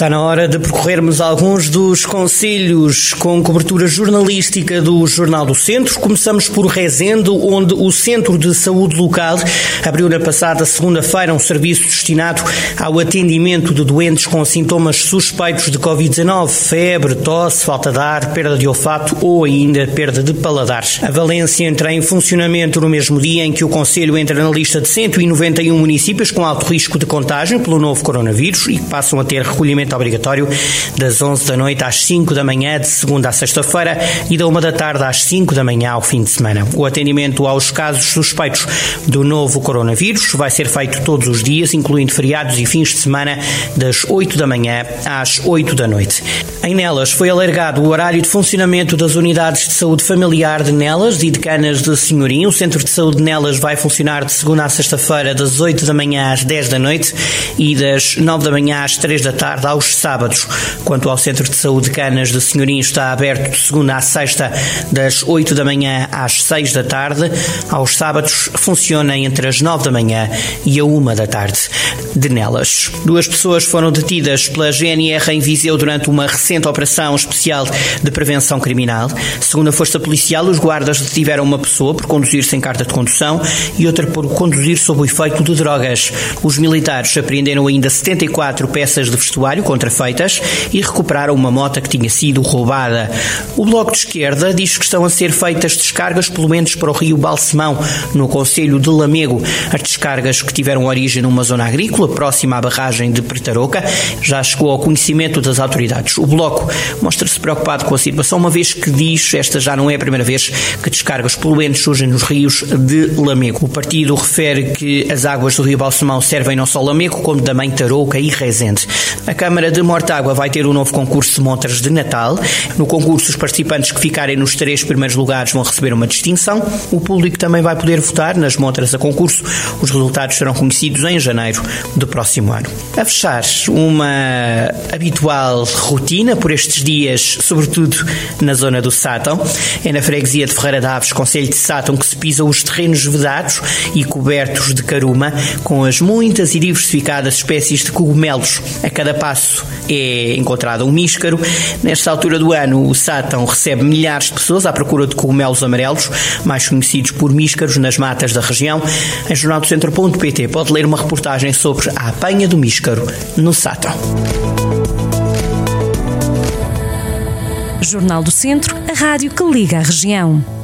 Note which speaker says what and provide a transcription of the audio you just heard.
Speaker 1: Está na hora de percorrermos alguns dos conselhos com cobertura jornalística do Jornal do Centro. Começamos por Rezendo, onde o Centro de Saúde Local abriu na passada segunda-feira um serviço destinado ao atendimento de doentes com sintomas suspeitos de Covid-19, febre, tosse, falta de ar, perda de olfato ou ainda perda de paladar. A Valência entra em funcionamento no mesmo dia em que o Conselho entra na lista de 191 municípios com alto risco de contágio pelo novo coronavírus e que passam a ter recolhimento recolhimento obrigatório das 11 da noite às 5 da manhã, de segunda a sexta-feira, e da 1 da tarde às 5 da manhã ao fim de semana. O atendimento aos casos suspeitos do novo coronavírus vai ser feito todos os dias, incluindo feriados e fins de semana, das 8 da manhã às 8 da noite. Em Nelas foi alargado o horário de funcionamento das unidades de saúde familiar de Nelas e de Canas de Senhorim. O Centro de Saúde de Nelas vai funcionar de segunda a sexta-feira, das 8 da manhã às 10 da noite e das 9 da manhã às 3 da tarde aos sábados. Quanto ao Centro de Saúde Canas de Senhorim, está aberto de segunda à sexta, das 8 da manhã às 6 da tarde. Aos sábados funciona entre as 9 da manhã e a 1 da tarde. De Nelas. Duas pessoas foram detidas pela GNR em Viseu durante uma recente operação especial de prevenção criminal. Segundo a Força Policial, os guardas detiveram uma pessoa por conduzir sem carta de condução e outra por conduzir sob o efeito de drogas. Os militares apreenderam ainda 74 peças de vestuário contrafeitas e recuperaram uma moto que tinha sido roubada. O Bloco de Esquerda diz que estão a ser feitas descargas pelo menos para o rio Balsemão, no Conselho de Lamego. As descargas que tiveram origem numa zona agrícola próxima à barragem de Pretaroca já chegou ao conhecimento das autoridades. O Bloco mostra-se preocupado com a situação, uma vez que diz esta já não é a primeira vez que descargas menos surgem nos rios de Lamego. O partido refere que as águas do rio Balsemão servem não só Lamego, como também Tarouca e Rezende. A Câmara de Mortágua vai ter um novo concurso de montras de Natal. No concurso, os participantes que ficarem nos três primeiros lugares vão receber uma distinção. O público também vai poder votar nas montras a concurso. Os resultados serão conhecidos em janeiro do próximo ano. A fechar, uma habitual rotina por estes dias, sobretudo na zona do Sátão. É na freguesia de Ferreira Daves, Conselho de Sátão, que se pisam os terrenos vedados e cobertos de caruma, com as muitas e diversificadas espécies de cogumelos. A cada passo espaço é encontrado um míscaro. Nesta altura do ano, o Sátão recebe milhares de pessoas à procura de cogumelos amarelos, mais conhecidos por míscaros, nas matas da região. Em jornaldocentro.pt pode ler uma reportagem sobre a apanha do míscaro no Sátão.
Speaker 2: Jornal do Centro, a rádio que liga a região.